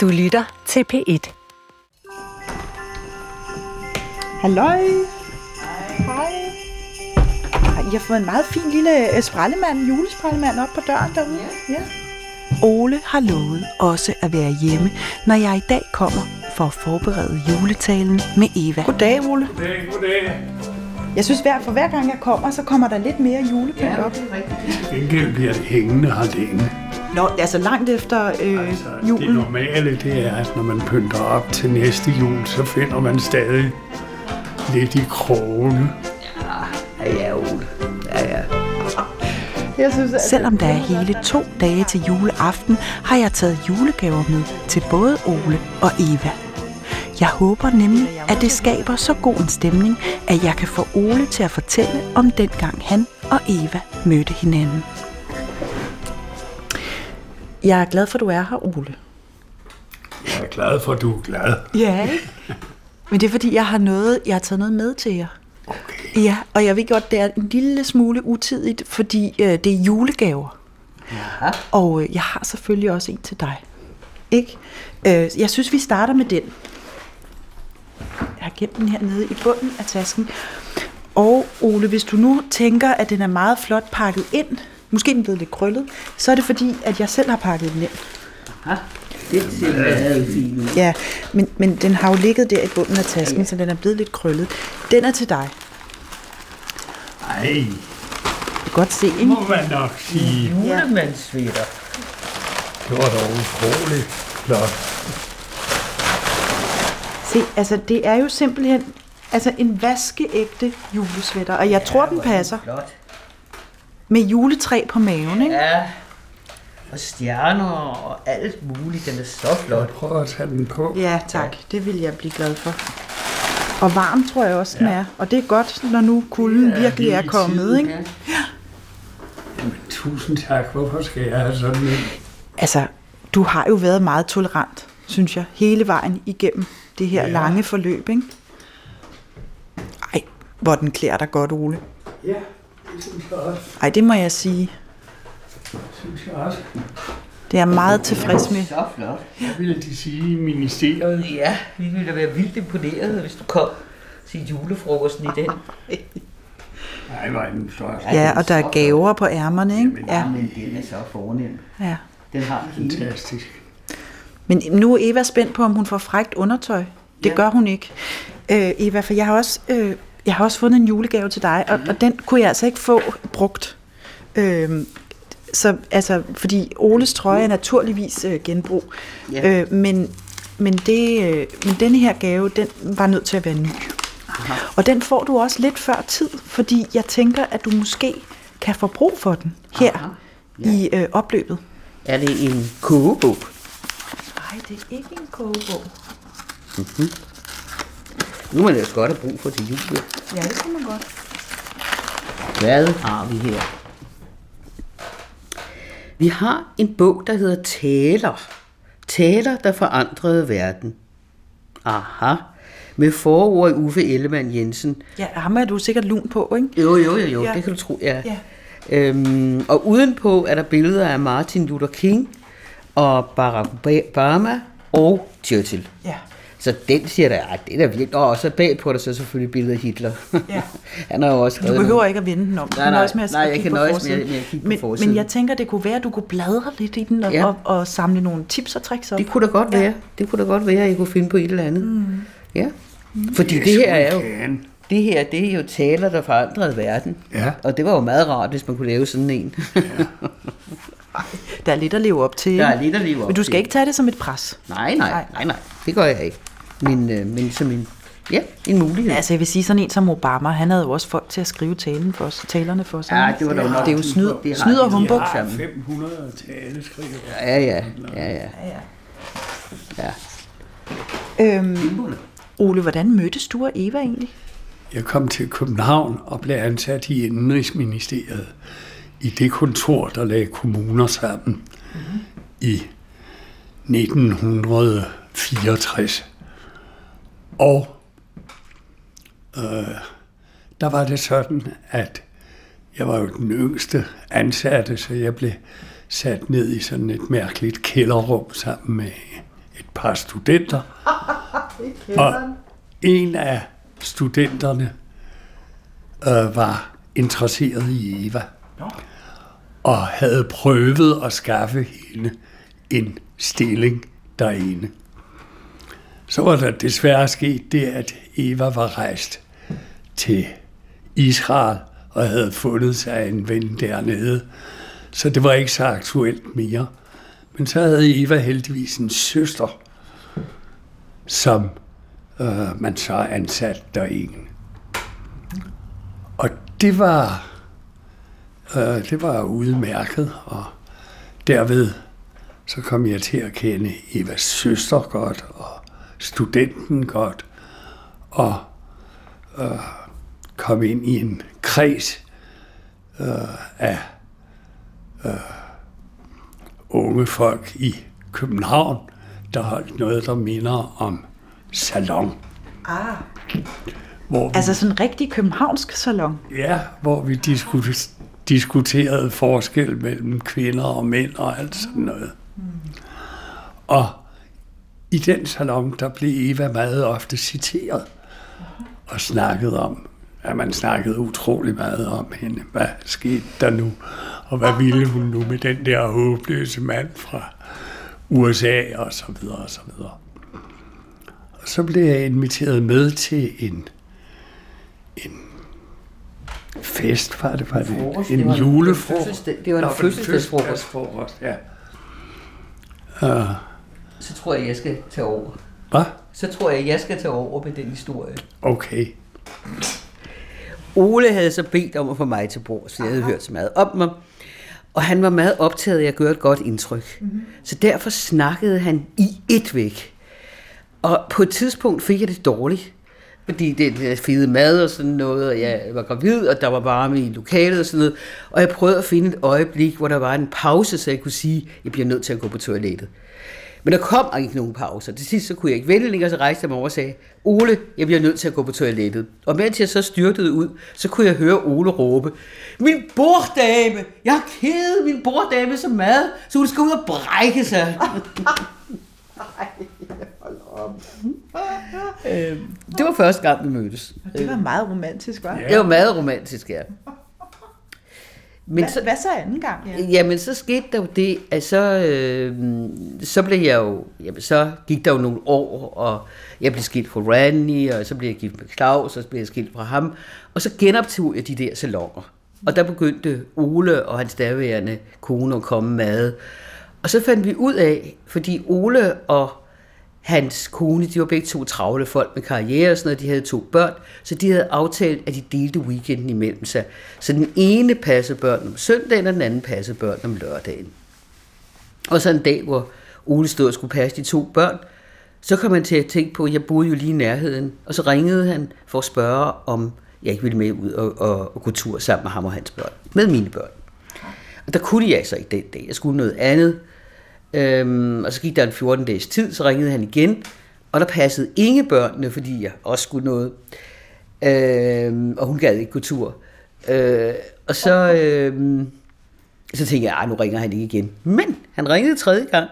Du lytter til P1. Halløj. Hej. Hej. I har fået en meget fin lille øh, sprallemand, julesprallemand op på døren derude. Ja. ja. Ole har lovet også at være hjemme, når jeg i dag kommer for at forberede juletalen med Eva. Goddag, Ole. Goddag, goddag. Jeg synes, hver, for hver gang jeg kommer, så kommer der lidt mere julepynt op. Gengæld bliver det hængende her længe. Nå, altså langt efter øh, Altså, det julen. normale, det er, at når man pynter op til næste jul, så finder man stadig lidt i krogene. Ja, Ole. Ja, ja. Jeg synes, at Selvom der er hele to dage til juleaften, har jeg taget julegaver med til både Ole og Eva. Jeg håber nemlig, at det skaber så god en stemning, at jeg kan få Ole til at fortælle om dengang han og Eva mødte hinanden. Jeg er glad for, at du er her, Ole. Jeg er glad for, at du er glad. Ja, ikke? Men det er fordi, jeg har, noget, jeg har taget noget med til jer. Okay. Ja, og jeg ved godt, det er en lille smule utidigt, fordi øh, det er julegaver. Ja. Og øh, jeg har selvfølgelig også en til dig. Ikke? Øh, jeg synes, vi starter med den. Jeg har gemt den hernede i bunden af tasken. Og Ole, hvis du nu tænker, at den er meget flot pakket ind, måske den blevet lidt krøllet, så er det fordi, at jeg selv har pakket den ind. Ha? Det ser meget fint ud. Ja, men, men den har jo ligget der i bunden af tasken, så den er blevet lidt krøllet. Den er til dig. Ej, Du kan godt se, det ikke? må man nok sige. Julemandsvitter. Det var dog utroligt flot. Se, altså det er jo simpelthen altså en vaskeægte julesvætter, og jeg tror, den passer Flot. Med juletræ på maven, ikke? Ja. Og stjerner og alt muligt. Den er så flot. Prøv at tage den på. Ja, tak. Det vil jeg blive glad for. Og varm tror jeg også, den er. Og det er godt, når nu kulden Ja, virkelig er kommet, tiden, ikke? Jamen, tusind tak. Hvorfor skal jeg have sådan en? Altså, du har jo været meget tolerant, synes jeg, hele vejen igennem det her Ja. lange forløb, ikke? Ej, hvor den klæder dig godt, Ole. Ja, Ej, det må jeg sige. Synes jeg også. Det er jeg meget tilfreds med. Så flot. Hvad ville de sige i ministeriet? Ja, vi ville da være vildt imponeret, hvis du kom til julefrokosten i den. Nej, var den flot. Ja, og der er gaver på ærmerne, ikke? Ja, Men den er så fornem. ja. Den har. Fantastisk. Men nu er Eva spændt på, om hun får frækt undertøj. Det Ja. gør hun ikke. Øh, Eva, for jeg har også, øh, jeg har også fundet en julegave til dig, og, og den kunne jeg altså ikke få brugt. Øh, så, altså, fordi Oles trøje er naturligvis øh, genbrug. Ja. Øh, men, men, det, øh, men denne her gave, den var nødt til at være ny. Og den får du også lidt før tid, fordi jeg tænker, at du måske kan få brug for den her Aha. ja. i øh, opløbet. Er det en kogebog? Nej, det er ikke en kogebog. Nu må det også godt have brug for til jul. jo. Ja, det kan man godt. Hvad har vi her? Vi har en bog, der hedder Taler. Taler, der forandrede verden. Aha. Med forord Uffe Ellemann Jensen. Ja, ham er du sikkert lun på, ikke? Jo, jo, jo, jo. Ja. det kan du tro, ja. Ja. Øhm, og udenpå er der billeder af Martin Luther King og Barack Obama og Churchill. Ja. Så den siger der, at det er da virkelig. Og så bagpå er der så selvfølgelig billedet af Hitler. Ja. Han har jo også Du behøver ikke at vende den om. Du Nej, nej, at nej, jeg kan på nøjes med- med at kigge på men, forsiden. Men jeg tænker, det kunne være, at du kunne bladre lidt i den og, Ja. og, og samle nogle tips og tricks op. Det kunne da godt være. Det kunne da godt være, at jeg kunne finde på et eller andet. Mm. Ja. Fordi det her er jo, Kan. det her, det er jo taler, der forandrede verden. Ja. Og det var jo meget rart, hvis man kunne lave sådan en. Der er lidt at leve op til. Der er lidt at leve op Men du skal til. ikke tage det som et pres. Nej, nej, nej, nej. Det gør jeg ikke. Men, øh, men som en, ja, en mulighed. Altså, jeg vil sige, sådan en som Obama, han havde jo også folk til at skrive talen for os, talerne for sig. Ja, det var da nok. det er jo snyd, Det snyd og humbug. Sammen. 500 taleskrivere. Ja, ja, ja, ja. ja. Øhm, Ole, hvordan mødtes du og Eva egentlig? Jeg kom til København og blev ansat i Indrigsministeriet i det kontor, der lagde kommuner sammen mm-hmm. i 1964. Og øh, der var det sådan, at jeg var jo den yngste ansatte, så jeg blev sat ned i sådan et mærkeligt kælderrum sammen med et par studenter. og en af studenterne øh, var interesseret i Eva. Og havde prøvet at skaffe hende en stilling derinde. Så var der desværre sket det, at Eva var rejst til Israel og havde fundet sig en ven dernede. Så det var ikke så aktuelt mere. Men så havde Eva heldigvis en søster, som øh, man så ansat derinde. Og det var, øh, det var udmærket, og derved så kom jeg til at kende Evas søster godt, og studenten godt, og øh, kom ind i en kreds øh, af øh, unge folk i København, der holdt noget, der minder om salon. Ah. Hvor vi, Altså sådan en rigtig københavnsk salon. ja, hvor vi diskuterede, diskuterede forskel mellem kvinder og mænd og alt sådan noget. Og i den salon, der blev Eva meget ofte citeret og snakket om, at man snakkede utrolig meget om hende. Hvad skete der nu? Og hvad ville hun nu med den der håbløse mand fra USA og så videre og så videre. Og så blev jeg inviteret med til en, en fest, var det, var det Frokost, en det var en julefrokost. det var en fødselsdagsfrokost, ja. Uh, Så tror jeg, jeg skal tage over. hvad? Så tror jeg, jeg skal tage over med den historie. Okay. Ole havde så bedt om at få mig til bords, for jeg havde hørt så meget om mig. Og han var meget optaget af at gøre et godt indtryk. Mm-hmm. Så derfor snakkede han i et væk. Og på et tidspunkt fik jeg det dårligt. Fordi det det fede mad og sådan noget, og jeg var gravid, og der var varme i lokalet og sådan noget. Og jeg prøvede at finde et øjeblik, hvor der var en pause, så jeg kunne sige, at jeg bliver nødt til at gå på toilettet. Men der kom ikke nogen pauser. Til sidst så kunne jeg ikke vente længere, så rejste jeg mig over og sagde, Ole, jeg bliver nødt til at gå på toilettet. Og mens jeg så styrtede ud, så kunne jeg høre Ole råbe, min borddame, jeg har kædet min borddame så meget, så hun skal ud og brække sig. Øh, det var første gang, vi mødtes. Det var meget romantisk, var? Ja. Det var meget romantisk, ja. Men Hvad, hvad så anden gang? Ja. Jamen, så skete der jo det, at så, øh, så blev jeg jo, jamen, så gik der jo nogle år, og jeg blev skilt fra Randy, og så blev jeg gift med Claus, og så blev jeg skilt fra ham, og så genoptog jeg de der salonger. Og der begyndte Ole og hans daværende kone at komme med. Og så fandt vi ud af, fordi Ole og hans kone, de var begge to travle folk med karriere og sådan noget, de havde to børn, så de havde aftalt, at de delte weekenden imellem sig. Så den ene passede børn om søndagen, og den anden passede børn om lørdagen. Og så en dag, hvor Ole stod og skulle passe de to børn, så kom han til at tænke på, at jeg boede jo lige i nærheden, og så ringede han for at spørge, om jeg ikke ville med ud og, og, og gå tur sammen med ham og hans børn, med mine børn. Og der kunne jeg så altså ikke den dag, jeg skulle noget andet, Øhm, og så gik der en 14 dages tid, så ringede han igen, og der passede ingen børnene, fordi jeg også skulle noget. Øhm, og hun gad ikke gå tur. Øh, og så, øhm, så tænkte jeg, "Ej, nu ringer han ikke igen. Men han ringede tredje gang.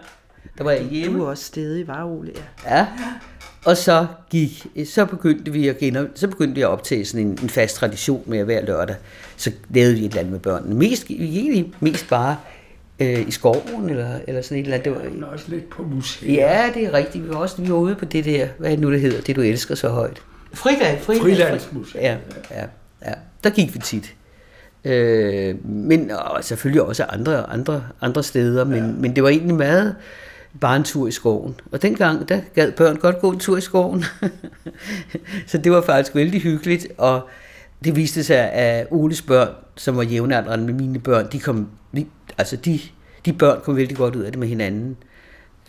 Der var jeg hjemme. Du er også stedig, var Ole? Ja. Ja. Og så gik, så begyndte vi at genom, så begyndte vi at optage sådan en, en fast tradition med at hver lørdag. Så lavede vi et eller andet med børnene. Mest, egentlig mest bare øh, i skoven, eller, eller sådan et eller andet. Det var, Men også lidt på museet. Ja, det er rigtigt. Vi var også vi var ude på det der, hvad er det nu det hedder, det du elsker så højt. Friland, Friland. Frilandsmuseet. Ja, ja, ja. Der gik vi tit. Øh, men og selvfølgelig også andre, andre, andre steder, men, ja. men det var egentlig meget bare en tur i skoven. Og dengang, der gad børn godt gå en tur i skoven. så det var faktisk vældig hyggeligt, og det viste sig, at Oles børn, som var jævnaldrende med mine børn, de kom, altså de, de børn kom vældig godt ud af det med hinanden.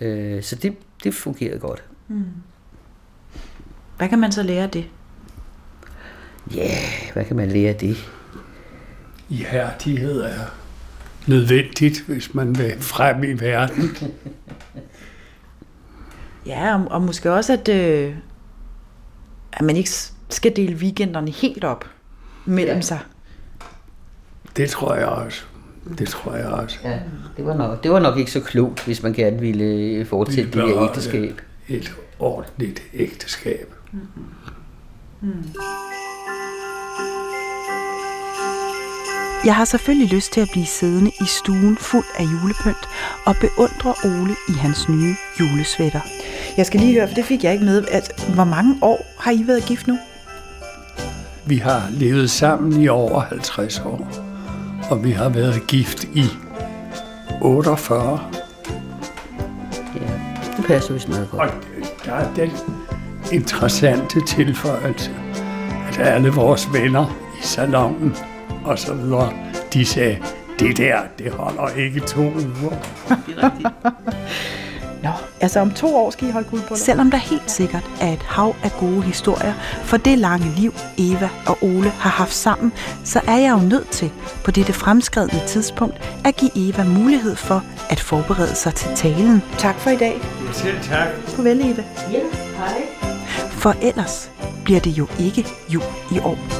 Øh, så det, det fungerede godt. Hvad kan man så lære af det? Ja, yeah, hvad kan man lære af det? Ihærdighed er nødvendigt, hvis man vil frem i verden. Ja, og, og måske også, at, øh, at man ikke skal dele weekenderne helt op mellem Ja. sig. Det tror jeg også. Det tror jeg også. Ja, det var nok, det var nok ikke så klogt, hvis man gerne ville fortsætte det her ægteskab. et ordentligt ægteskab. Mm-hmm. Mm. Jeg har selvfølgelig lyst til at blive siddende i stuen fuld af julepynt og beundre Ole i hans nye julesvætter. Jeg skal lige høre, for det fik jeg ikke med. At, hvor mange år har I været gift nu? Vi har levet sammen i over 50 år, og vi har været gift i 48. Ja, det passer vist meget godt. Og der er den interessante tilføjelse, at alle vores venner i salongen og så videre, de sagde, det der, det holder ikke to uger. Det er rigtigt. Nå, altså om to år skal I holde guldbryllup? Selvom der helt sikkert er et hav af gode historier for det lange liv, Eva og Ole har haft sammen, så er jeg jo nødt til på dette fremskredne tidspunkt at give Eva mulighed for at forberede sig til talen. Tak for i dag. Selv tak. Farvel, Eva. Ja, hej. For ellers bliver det jo ikke jul i år.